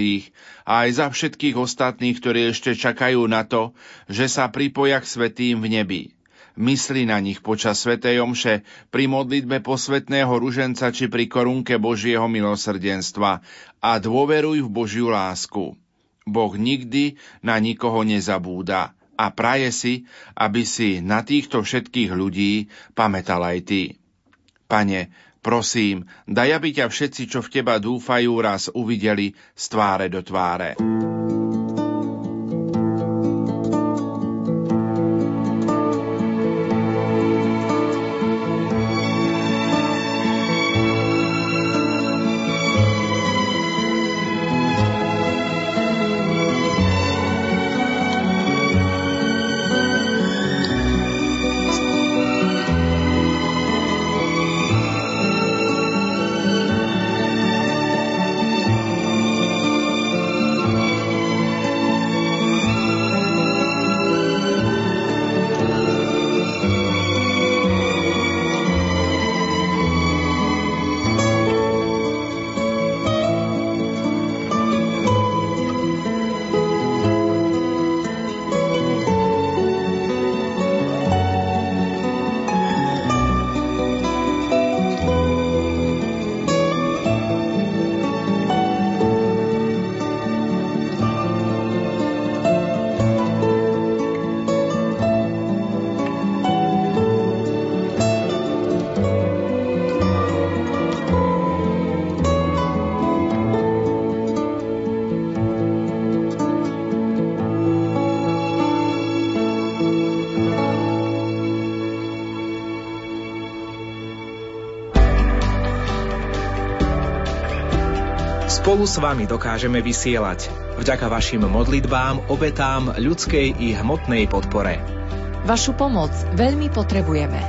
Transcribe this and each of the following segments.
zomrelých a aj za všetkých ostatných, ktorí ešte čakajú na to, že sa pripoja k svetým v nebi. Mysli na nich počas Svetej Omše, pri modlitbe posvetného ruženca či pri korunke Božieho milosrdenstva a dôveruj v Božiu lásku. Boh nikdy na nikoho nezabúda a praje si, aby si na týchto všetkých ľudí pamätal aj ty. Pane, prosím, daj, aby ťa všetci, čo v teba dúfajú, raz uvideli z tváre do tváre. Spolu s vami dokážeme vysielať. Vďaka vašim modlitbám, obetám, ľudskej i hmotnej podpore. Vašu pomoc veľmi potrebujeme.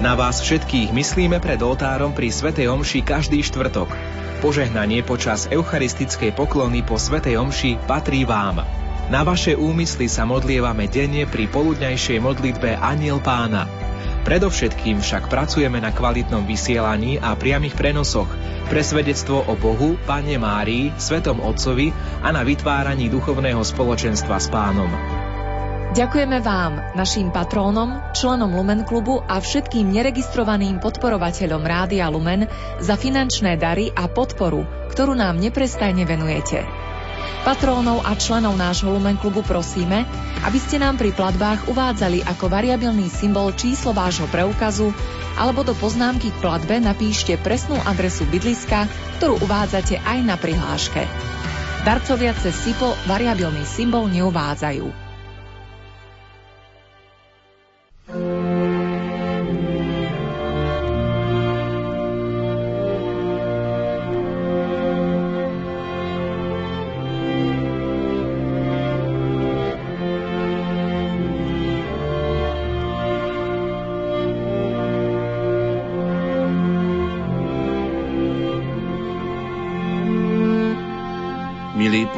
Na vás všetkých myslíme pred oltárom pri Svetej Omši každý štvrtok. Požehnanie počas eucharistickej poklony po Svetej Omši patrí vám. Na vaše úmysly sa modlievame denne pri poludňajšej modlitbe Aniel Pána. Predovšetkým však pracujeme na kvalitnom vysielaní a priamých prenosoch, pre svedectvo o Bohu, Pane Márii, Svetom Otcovi a na vytváraní duchovného spoločenstva s Pánom. Ďakujeme vám, našim patrónom, členom Lumen klubu a všetkým neregistrovaným podporovateľom Rádia Lumen za finančné dary a podporu, ktorú nám neprestajne venujete. Patrónov a členov nášho Lumen klubu prosíme, aby ste nám pri platbách uvádzali ako variabilný symbol číslo vášho preukazu alebo do poznámky k platbe napíšte presnú adresu bydliska, ktorú uvádzate aj na prihláške. Darcovia cez SIPO variabilný symbol neuvádzajú.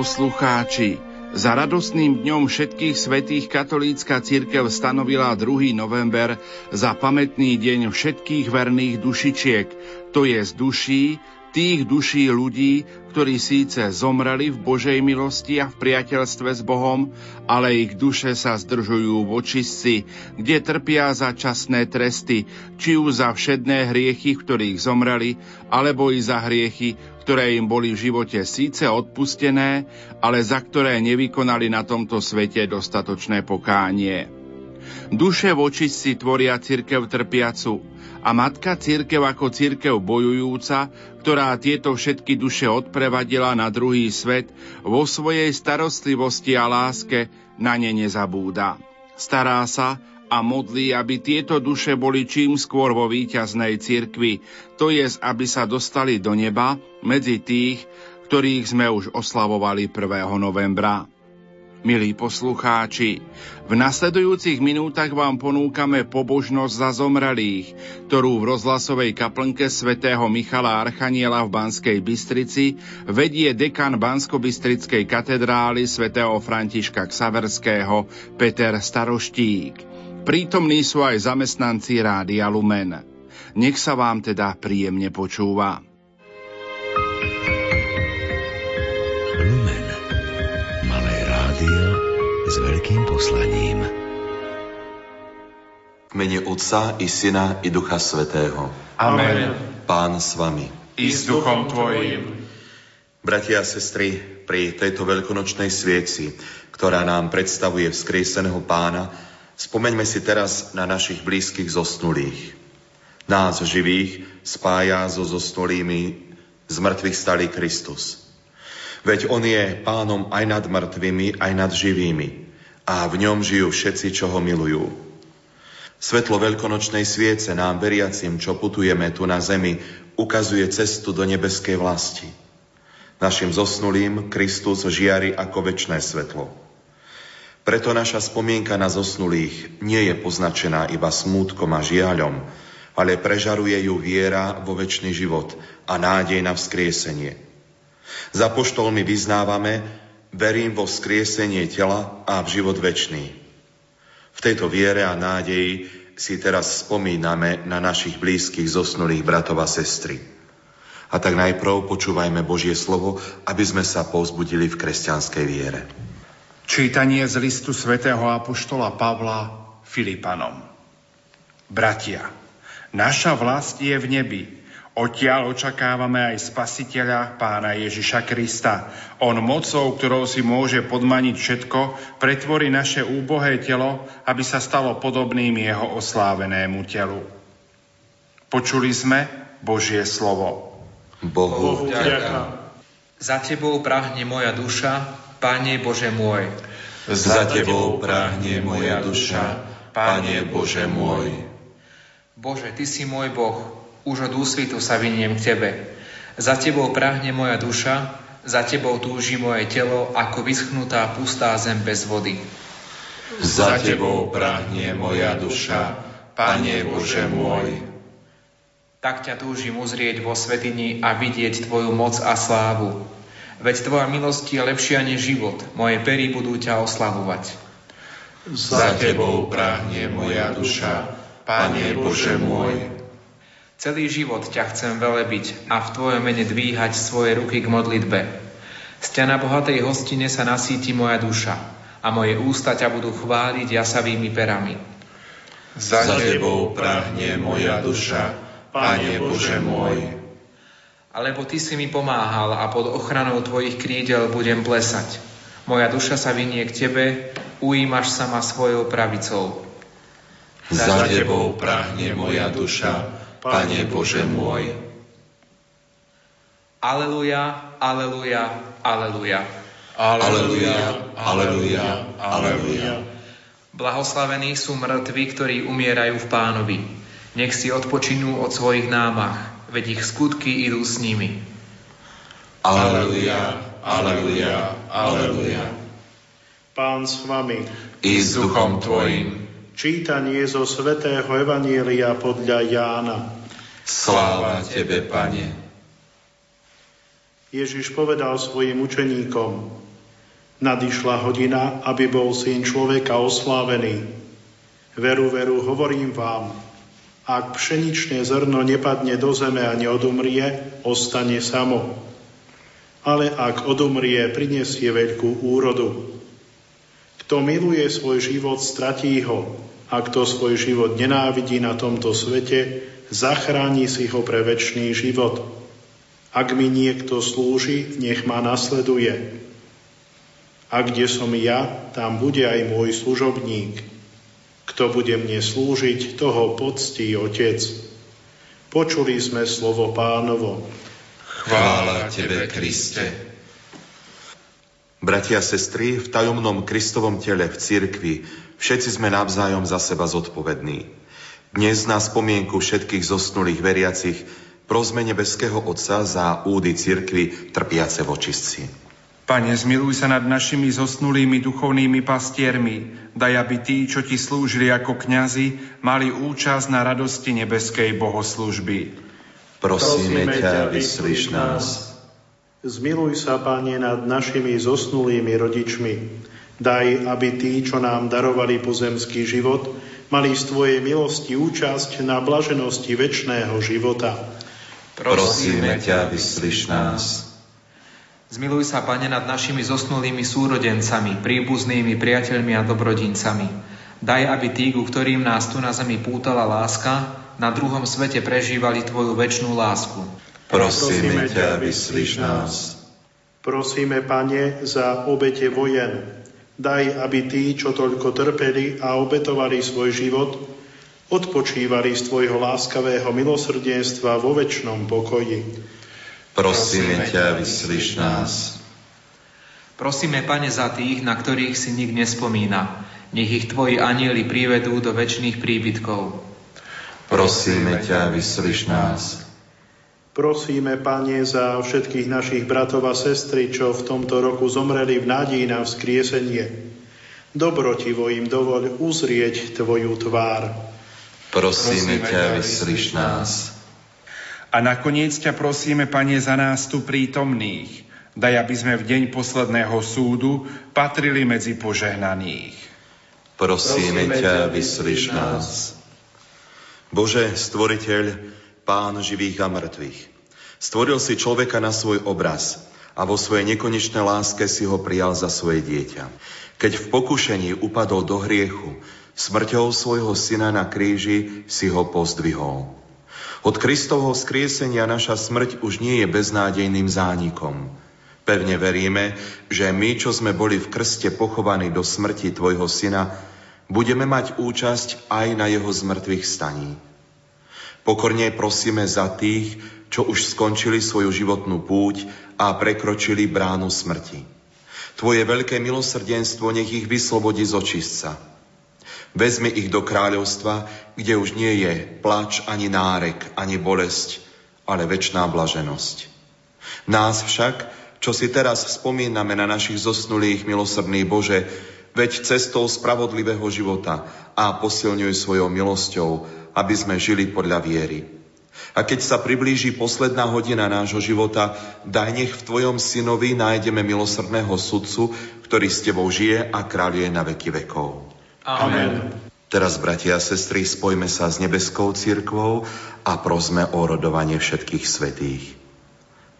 Poslucháči, za radostným dňom všetkých svetých katolícka církev stanovila 2. november za pamätný deň všetkých verných dušičiek, to je z duší, tých duší ľudí, ktorí síce zomreli v Božej milosti a v priateľstve s Bohom, ale ich duše sa zdržujú v očistci, kde trpia za časné tresty, či už za všedné hriechy, v ktorých zomreli, alebo i za hriechy, ktoré im boli v živote síce odpustené, ale za ktoré nevykonali na tomto svete dostatočné pokánie. Duše v očistci tvoria cirkev trpiacu a matka cirkev ako cirkev bojujúca, ktorá tieto všetky duše odprevadila na druhý svet, vo svojej starostlivosti a láske na ne nezabúda. Stará sa, a modlí, aby tieto duše boli čím skôr vo víťaznej cirkvi, to je, aby sa dostali do neba medzi tých, ktorých sme už oslavovali 1. novembra. Milí poslucháči, v nasledujúcich minútach vám ponúkame pobožnosť za zomrelých, ktorú v rozhlasovej kaplnke svätého Michala Archaniela v Banskej Bystrici vedie dekan Bansko-Bystrickej katedrály svätého Františka Ksaverského Peter Staroštík. Prítomní sú aj zamestnanci Rádia Lumen. Nech sa vám teda príjemne počúva. Veľkým poslaním. V mene Otca i Syna i Ducha Svetého. Amen. Pán s vami. I s duchom Tvojim. Bratia a sestry, pri tejto veľkonočnej svieci, ktorá nám predstavuje vzkrieseného pána, spomeňme si teraz na našich blízkych zosnulých. Nás živých spája so zosnulými z mŕtvych stali Kristus. Veď On je pánom aj nad mŕtvými, aj nad živými a v ňom žijú všetci, čo ho milujú. Svetlo veľkonočnej sviece nám veriacim, čo putujeme tu na zemi, ukazuje cestu do nebeskej vlasti – Našim zosnulým Kristus žiari ako väčšné svetlo. Preto naša spomienka na zosnulých nie je poznačená iba smútkom a žiaľom, ale prežaruje ju viera vo väčší život a nádej na vzkriesenie. Za poštolmi vyznávame, verím vo vzkriesenie tela a v život väčší. V tejto viere a nádeji si teraz spomíname na našich blízkych zosnulých bratov a sestry. A tak najprv počúvajme Božie slovo, aby sme sa povzbudili v kresťanskej viere. Čítanie z listu svätého Apoštola Pavla Filipanom. Bratia, naša vlast je v nebi. Odtiaľ očakávame aj spasiteľa pána Ježiša Krista. On mocou, ktorou si môže podmaniť všetko, pretvorí naše úbohé telo, aby sa stalo podobným jeho oslávenému telu. Počuli sme Božie slovo. Bohu vďaka. Za Tebou prahne moja duša, Pane Bože môj. Za Tebou prahne moja duša, Pane Bože môj. Bože, Ty si môj Boh, už od úsvitu sa vyniem k Tebe. Za Tebou prahne moja duša, za Tebou túži moje telo, ako vyschnutá pustá zem bez vody. Za Tebou prahne moja duša, Pane Bože môj tak ťa túžim uzrieť vo svetini a vidieť Tvoju moc a slávu. Veď Tvoja milosť je lepšia než život, moje pery budú ťa oslavovať. Za Tebou práhne moja duša, Pane Bože môj. Celý život ťa chcem velebiť a v Tvojom mene dvíhať svoje ruky k modlitbe. Z ťa na bohatej hostine sa nasíti moja duša a moje ústa ťa budú chváliť jasavými perami. Za Tebou práhne moja duša, Pane Bože môj. Alebo Ty si mi pomáhal a pod ochranou Tvojich krídel budem plesať. Moja duša sa vynie k Tebe, ujímaš sa ma svojou pravicou. Za Tebou prahne moja duša, Pane Bože môj. Aleluja, aleluja, aleluja. Aleluja, aleluja, aleluja. Blahoslavení sú mŕtvi, ktorí umierajú v pánovi. Nech si odpočinú od svojich námach, veď ich skutky idú s nimi. Aleluja, aleluja, aleluja. Pán s vami. I s duchom tvojim. Čítanie zo svätého Evanielia podľa Jána. Sláva Tebe, Pane. Ježiš povedal svojim učeníkom, nadišla hodina, aby bol syn človeka oslávený. Veru, veru, hovorím vám, ak pšeničné zrno nepadne do zeme a neodumrie, ostane samo. Ale ak odumrie, prinesie veľkú úrodu. Kto miluje svoj život, stratí ho. A kto svoj život nenávidí na tomto svete, zachráni si ho pre väčší život. Ak mi niekto slúži, nech ma nasleduje. A kde som ja, tam bude aj môj služobník. Kto bude mne slúžiť, toho poctí Otec. Počuli sme slovo pánovo. Chvála Tebe, Kriste. Bratia a sestry, v tajomnom Kristovom tele v cirkvi všetci sme navzájom za seba zodpovední. Dnes na spomienku všetkých zosnulých veriacich prosme nebeského Otca za údy cirkvi trpiace vočistci. Pane, zmiluj sa nad našimi zosnulými duchovnými pastiermi. Daj, aby tí, čo ti slúžili ako kňazi, mali účasť na radosti nebeskej bohoslužby. Prosíme ťa, vyslíš nás. Zmiluj sa, Pane, nad našimi zosnulými rodičmi. Daj, aby tí, čo nám darovali pozemský život, mali z Tvojej milosti účasť na blaženosti väčšného života. Prosíme ťa, vyslíš nás. Zmiluj sa, Pane, nad našimi zosnulými súrodencami, príbuznými, priateľmi a dobrodincami. Daj, aby tí, ku ktorým nás tu na zemi pútala láska, na druhom svete prežívali Tvoju väčšnú lásku. Prosíme ťa, vyslíš nás. Prosíme, Pane, za obete vojen. Daj, aby tí, čo toľko trpeli a obetovali svoj život, odpočívali z Tvojho láskavého milosrdenstva vo väčšnom pokoji. Prosíme ťa, vyslíš nás. Prosíme, Pane, za tých, na ktorých si nik nespomína, nech ich Tvoji anieli privedú do väčšných príbytkov. Prosíme ťa, vyslíš nás. Prosíme, Pane, za všetkých našich bratov a sestry, čo v tomto roku zomreli v nádeji na vzkriesenie. Dobrotivo im dovoľ uzrieť Tvoju tvár. Prosíme ťa, vyslíš nás. A nakoniec ťa prosíme, Pane, za nás tu prítomných. Daj, aby sme v deň posledného súdu patrili medzi požehnaných. Prosíme ťa, vyslíš nás. Bože, stvoriteľ, pán živých a mŕtvych, stvoril si človeka na svoj obraz a vo svojej nekonečnej láske si ho prijal za svoje dieťa. Keď v pokušení upadol do hriechu, smrťou svojho syna na kríži si ho pozdvihol. Od Kristovho skriesenia naša smrť už nie je beznádejným zánikom. Pevne veríme, že my, čo sme boli v krste pochovaní do smrti Tvojho syna, budeme mať účasť aj na jeho zmrtvých staní. Pokorne prosíme za tých, čo už skončili svoju životnú púť a prekročili bránu smrti. Tvoje veľké milosrdenstvo nech ich vyslobodí z očistca. Vezmi ich do kráľovstva, kde už nie je plač ani nárek, ani bolesť, ale väčší blaženosť. Nás však, čo si teraz spomíname na našich zosnulých milosrdných Bože, Veď cestou spravodlivého života a posilňuj svojou milosťou, aby sme žili podľa viery. A keď sa priblíži posledná hodina nášho života, daj nech v Tvojom synovi nájdeme milosrdného sudcu, ktorý s Tebou žije a kráľuje na veky vekov. Amen. Teraz, bratia a sestry, spojme sa s nebeskou církvou a prosme o rodovanie všetkých svetých.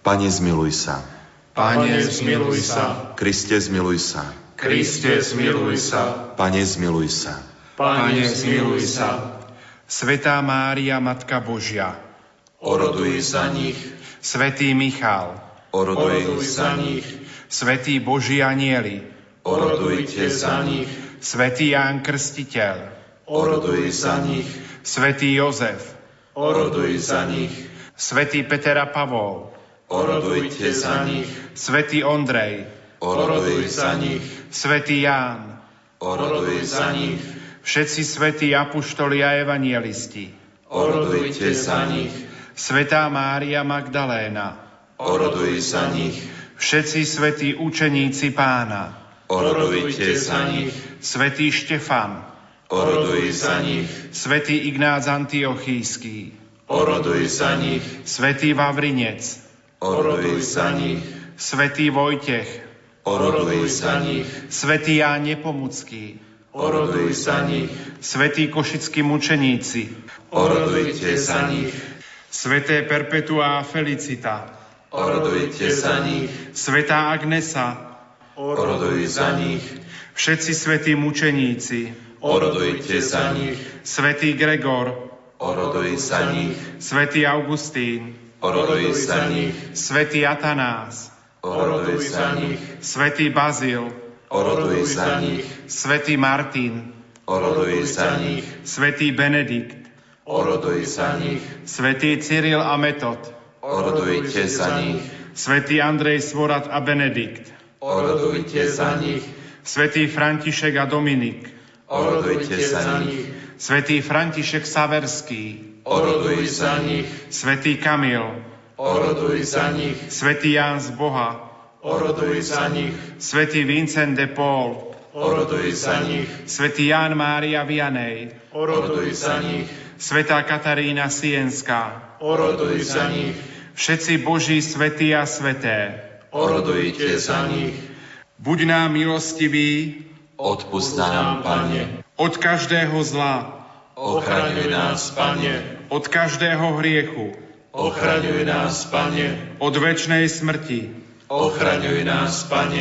Pane, zmiluj sa. Pane, zmiluj sa. Kriste, zmiluj sa. Kriste, zmiluj sa. Pane, zmiluj sa. Pane, zmiluj sa. Svetá Mária, Matka Božia, Oroduj za nich, Svetý Michal, oroduj, za nich. Svetí Boží anieli, orodujte za nich, Svetý Ján Krstiteľ, oroduj za nich, Svetý Jozef, Oroduj za nich. Svetý Peter a Pavol, orodujte za nich, Svetý Ondrej, oroduj za nich, Svetý Ján, oroduj za nich, všetci svätí apuštoli a evanielisti, orodujte za nich, Svetá Mária Magdaléna, oroduj za nich, všetci svätí učeníci pána, orodujte za nich, Svetý Štefan, oroduj za nich, Svetý Ignác Antiochísky, oroduj za nich, Svetý Vavrinec, oroduj za nich, Svetý Vojtech, oroduj za nich, Svetý Ján Nepomucký, oroduj za nich, Svetí košickí mučeníci, orodujte za nich, Sveté Perpetua Felicita, orodujte za nich, Svetá Agnesa, oroduj za nich, všetci svätí mučeníci, orodujte za nich, Svetý Gregor, oroduj za nich, Svetý Augustín, oroduj za nich, Svetý Atanás, oroduj za nich, Svetý Bazil, oroduj za nich, Svetý Martin, oroduj za nich, Svetý Benedikt, oroduj za nich, Svetý Cyril a Metod, orodujte za nich, Svetý Andrej Svorat a Benedikt, orodujte za nich, Svetý František a Dominik, orodujte za nich, Svetý František Saverský, oroduj za nich, Svetý Kamil, oroduj za nich, Svetý Ján z Boha, oroduj za nich, Svetý Vincent de Paul, oroduj za nich, Svetý Ján Mária Vianej, oroduj za nich, Svetá Katarína Sienská, oroduj za nich, všetci Boží svetí a sveté, orodujte za nich, buď nám milostivý odpust nám, Pane, od každého zla, ochraňuj nás, Pane, od každého hriechu, ochraňuj nás, Pane, od väčšnej smrti, ochraňuj nás, Pane,